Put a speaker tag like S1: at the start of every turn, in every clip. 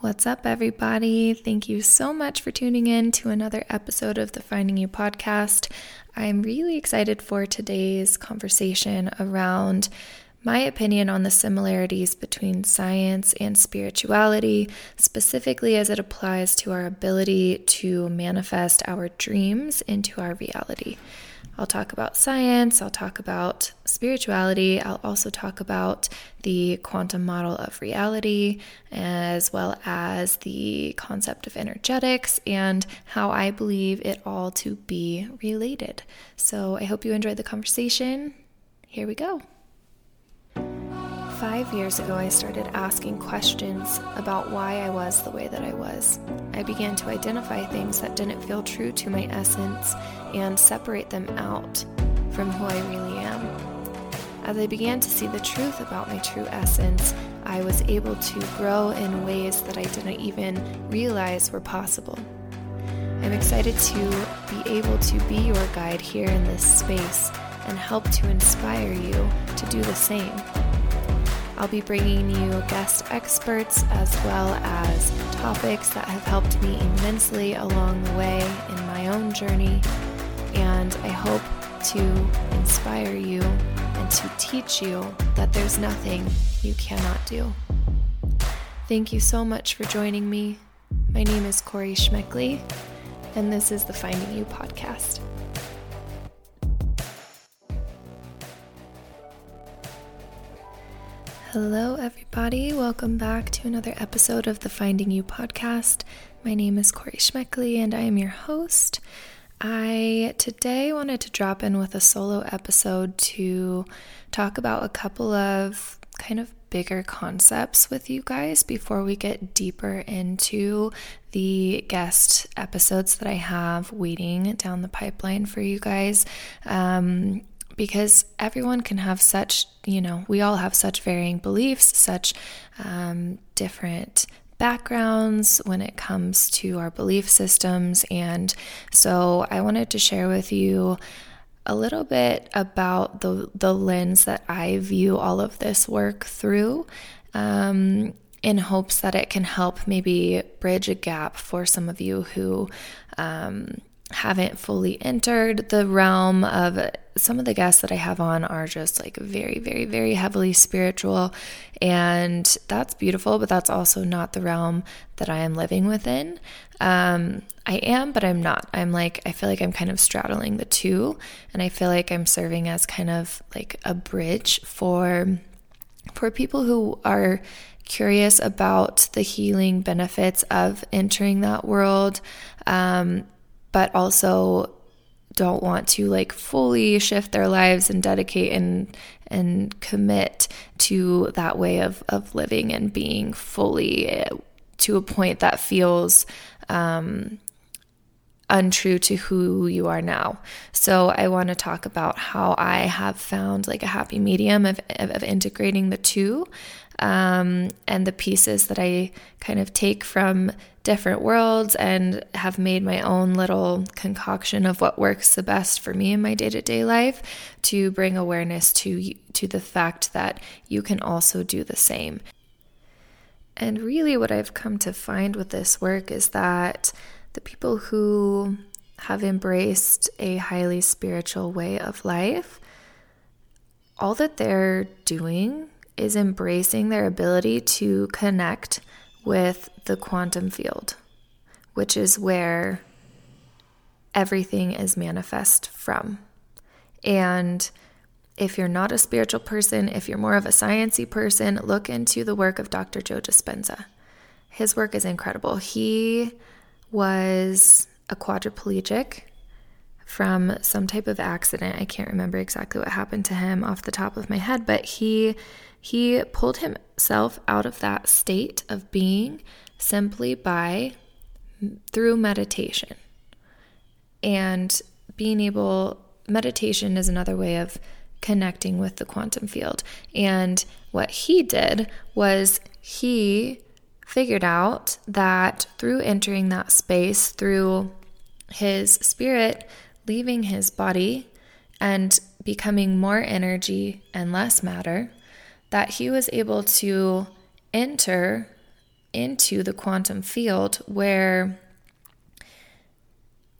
S1: What's up, everybody? Thank you so much for tuning in to another episode of the Finding You podcast. I'm really excited for today's conversation around my opinion on the similarities between science and spirituality, specifically as it applies to our ability to manifest our dreams into our reality. I'll talk about science, I'll talk about spirituality, I'll also talk about the quantum model of reality, as well as the concept of energetics and how I believe it all to be related. So I hope you enjoyed the conversation. Here we go. Five years ago, I started asking questions about why I was the way that I was. I began to identify things that didn't feel true to my essence and separate them out from who I really am. As I began to see the truth about my true essence, I was able to grow in ways that I didn't even realize were possible. I'm excited to be able to be your guide here in this space and help to inspire you to do the same. I'll be bringing you guest experts as well as topics that have helped me immensely along the way in my own journey. And I hope to inspire you and to teach you that there's nothing you cannot do. Thank you so much for joining me. My name is Cori Schmeeckle, and this is the Finding You podcast. Hello, everybody. Welcome back to another episode of the Finding You podcast. My name is Cori Schmeeckle, and I am your host. I today wanted to drop in with a solo episode to talk about a couple of kind of bigger concepts with you guys before we get deeper into the guest episodes that I have waiting down the pipeline for you guys. Um, because everyone can have such, you know, we all have such varying beliefs, such um, different backgrounds when it comes to our belief systems. And so I wanted to share with you a little bit about the, the lens that I view all of this work through. Um, in hopes that it can help maybe bridge a gap for some of you who um, haven't fully entered the realm of some of the guests that I have on are just like very, very, very heavily spiritual. And that's beautiful, but that's also not the realm that I am living within. Um, I am, but I'm not. I'm like, I feel like I'm kind of straddling the two. And I feel like I'm serving as kind of like a bridge for for people who are curious about the healing benefits of entering that world um, but also don't want to like fully shift their lives and dedicate and and commit to that way of of living and being fully eh, to a point that feels um, untrue to who you are now. So I want to talk about how I have found like a happy medium of, of, of integrating the two um, and the pieces that I kind of take from different worlds and have made my own little concoction of what works the best for me in my day-to-day life to bring awareness to to the fact that you can also do the same. And really what I've come to find with this work is that the people who have embraced a highly spiritual way of life all that they're doing is embracing their ability to connect with the quantum field, which is where everything is manifest from. And if you're not a spiritual person, if you're more of a sciency person, look into the work of Dr. Joe Dispenza. His work is incredible. He was a quadriplegic from some type of accident. I can't remember exactly what happened to him off the top of my head, but he he pulled himself out of that state of being simply by through meditation. And being able, meditation is another way of connecting with the quantum field. And what he did was he figured out that through entering that space, through his spirit leaving his body and becoming more energy and less matter, that he was able to enter into the quantum field where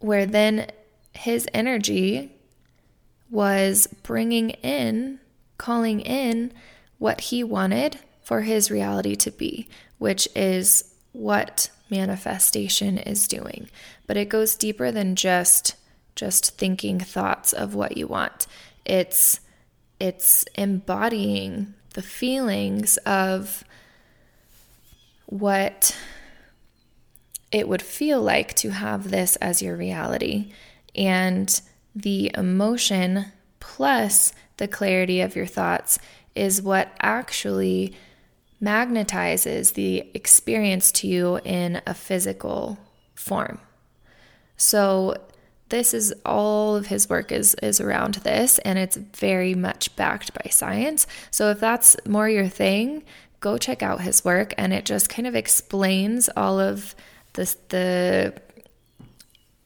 S1: where then his energy was bringing in calling in what he wanted for his reality to be which is what manifestation is doing. But it goes deeper than just just thinking thoughts of what you want it's it's embodying the feelings of what it would feel like to have this as your reality and the emotion plus the clarity of your thoughts is what actually magnetizes the experience to you in a physical form. So this is all of his work is is around this and it's very much backed by science. So if that's more your thing, go check out his work and it just kind of explains all of this the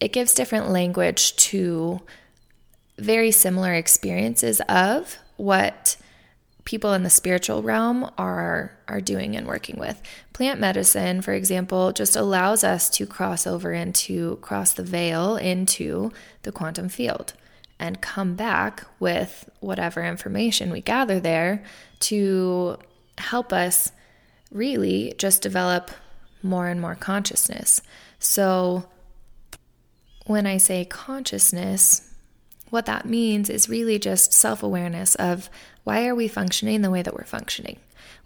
S1: it gives different language to very similar experiences of what people in the spiritual realm are are doing and working with. Plant medicine, for example, just allows us to cross over into cross the veil into the quantum field and come back with whatever information we gather there to help us really just develop more and more consciousness. So when I say consciousness, what that means is really just self awareness of why are we functioning the way that we're functioning.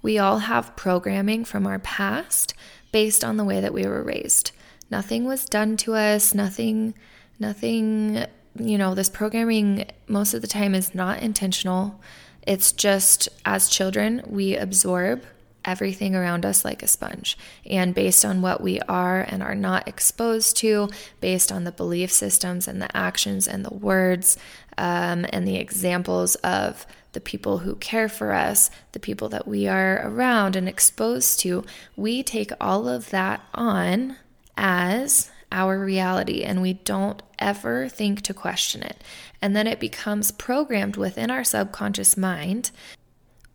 S1: We all have programming from our past based on the way that we were raised. Nothing was done to us, nothing, nothing, you know, this programming most of the time is not intentional. It's just as children, we absorb everything around us like a sponge. And based on what we are and are not exposed to, based on the belief systems and the actions and the words um, and the examples of the people who care for us, the people that we are around and exposed to, we take all of that on as our reality and we don't ever think to question it. And then it becomes programmed within our subconscious mind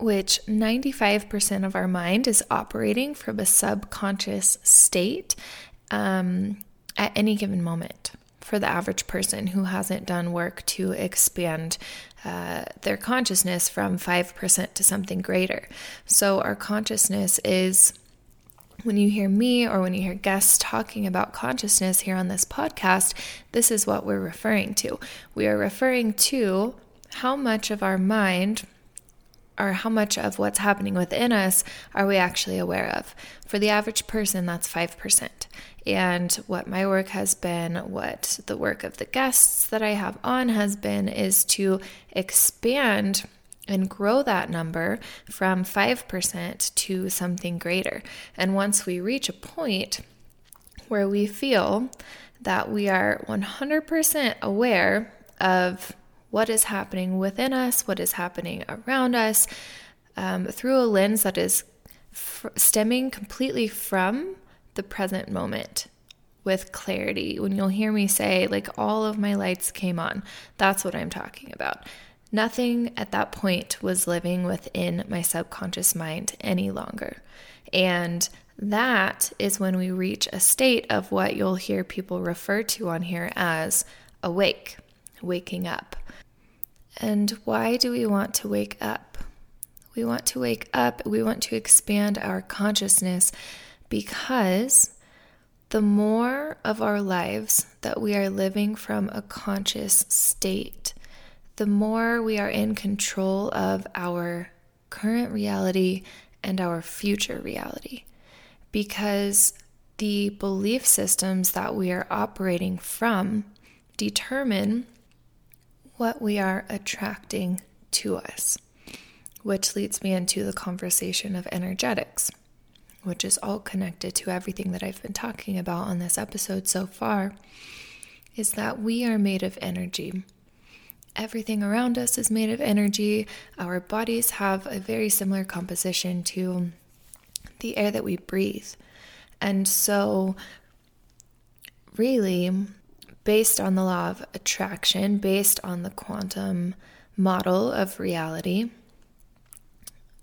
S1: which 95% of our mind is operating from a subconscious state um, at any given moment for the average person who hasn't done work to expand uh, their consciousness from 5% to something greater. So, our consciousness is when you hear me or when you hear guests talking about consciousness here on this podcast, this is what we're referring to. We are referring to how much of our mind or how much of what's happening within us are we actually aware of. For the average person, that's 5%. And what my work has been, what the work of the guests that I have on has been, is to expand and grow that number from 5% to something greater. And once we reach a point where we feel that we are 100% aware of what is happening within us, what is happening around us, um, through a lens that is f- stemming completely from the present moment with clarity. When you'll hear me say, like, all of my lights came on, that's what I'm talking about. Nothing at that point was living within my subconscious mind any longer. And that is when we reach a state of what you'll hear people refer to on here as awake, waking up. And why do we want to wake up? We want to wake up, we want to expand our consciousness because the more of our lives that we are living from a conscious state, the more we are in control of our current reality and our future reality. Because the belief systems that we are operating from determine what we are attracting to us, which leads me into the conversation of energetics, which is all connected to everything that I've been talking about on this episode so far. Is that we are made of energy. Everything around us is made of energy. Our bodies have a very similar composition to the air that we breathe. And so, really, based on the law of attraction, based on the quantum model of reality,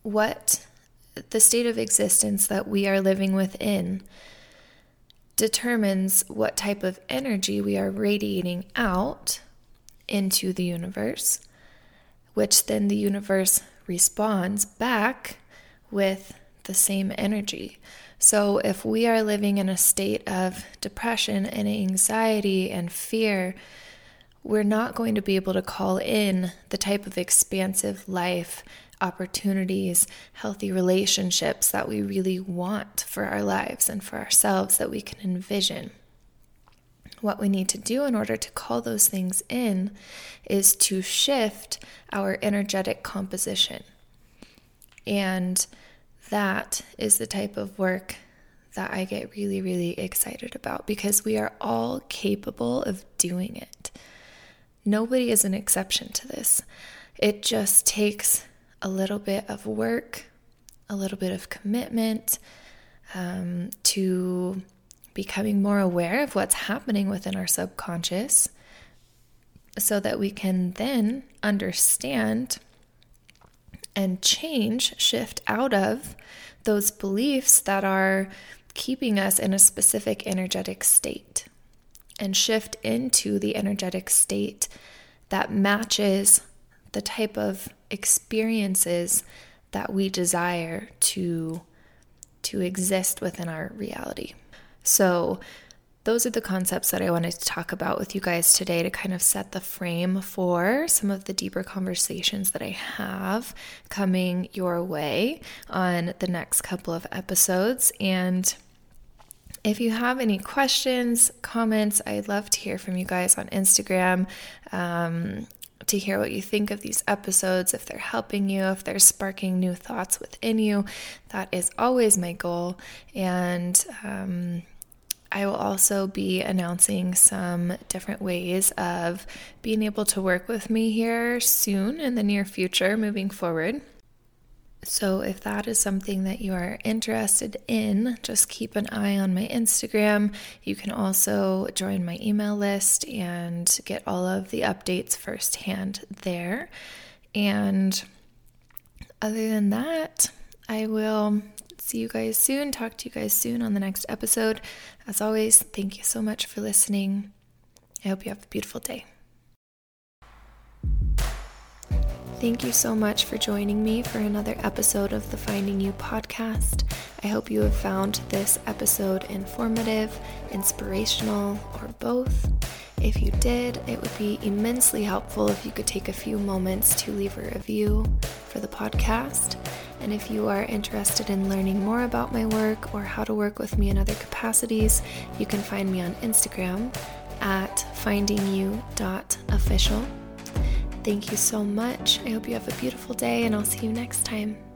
S1: what the state of existence that we are living within determines what type of energy we are radiating out into the universe, which then the universe responds back with the same energy. So, if we are living in a state of depression and anxiety and fear, we're not going to be able to call in the type of expansive life, opportunities, healthy relationships that we really want for our lives and for ourselves that we can envision. What we need to do in order to call those things in is to shift our energetic composition. And that is the type of work that I get really, really excited about because we are all capable of doing it. Nobody is an exception to this. It just takes a little bit of work, a little bit of commitment um, to becoming more aware of what's happening within our subconscious so that we can then understand and change, shift out of those beliefs that are keeping us in a specific energetic state and shift into the energetic state that matches the type of experiences that we desire to to exist within our reality. So those are the concepts that I wanted to talk about with you guys today to kind of set the frame for some of the deeper conversations that I have coming your way on the next couple of episodes and if you have any questions, comments, I'd love to hear from you guys on Instagram. Um, to hear what you think of these episodes, if they're helping you, if they're sparking new thoughts within you. That is always my goal. And um, I will also be announcing some different ways of being able to work with me here soon in the near future moving forward. So, if that is something that you are interested in, just keep an eye on my Instagram. You can also join my email list and get all of the updates firsthand there. And other than that, I will see you guys soon, talk to you guys soon on the next episode. As always, thank you so much for listening. I hope you have a beautiful day. Thank you so much for joining me for another episode of the Finding You podcast. I hope you have found this episode informative, inspirational, or both. If you did, it would be immensely helpful if you could take a few moments to leave a review for the podcast. And if you are interested in learning more about my work or how to work with me in other capacities, you can find me on Instagram at findingyou.official. Thank you so much. I hope you have a beautiful day, and I'll see you next time.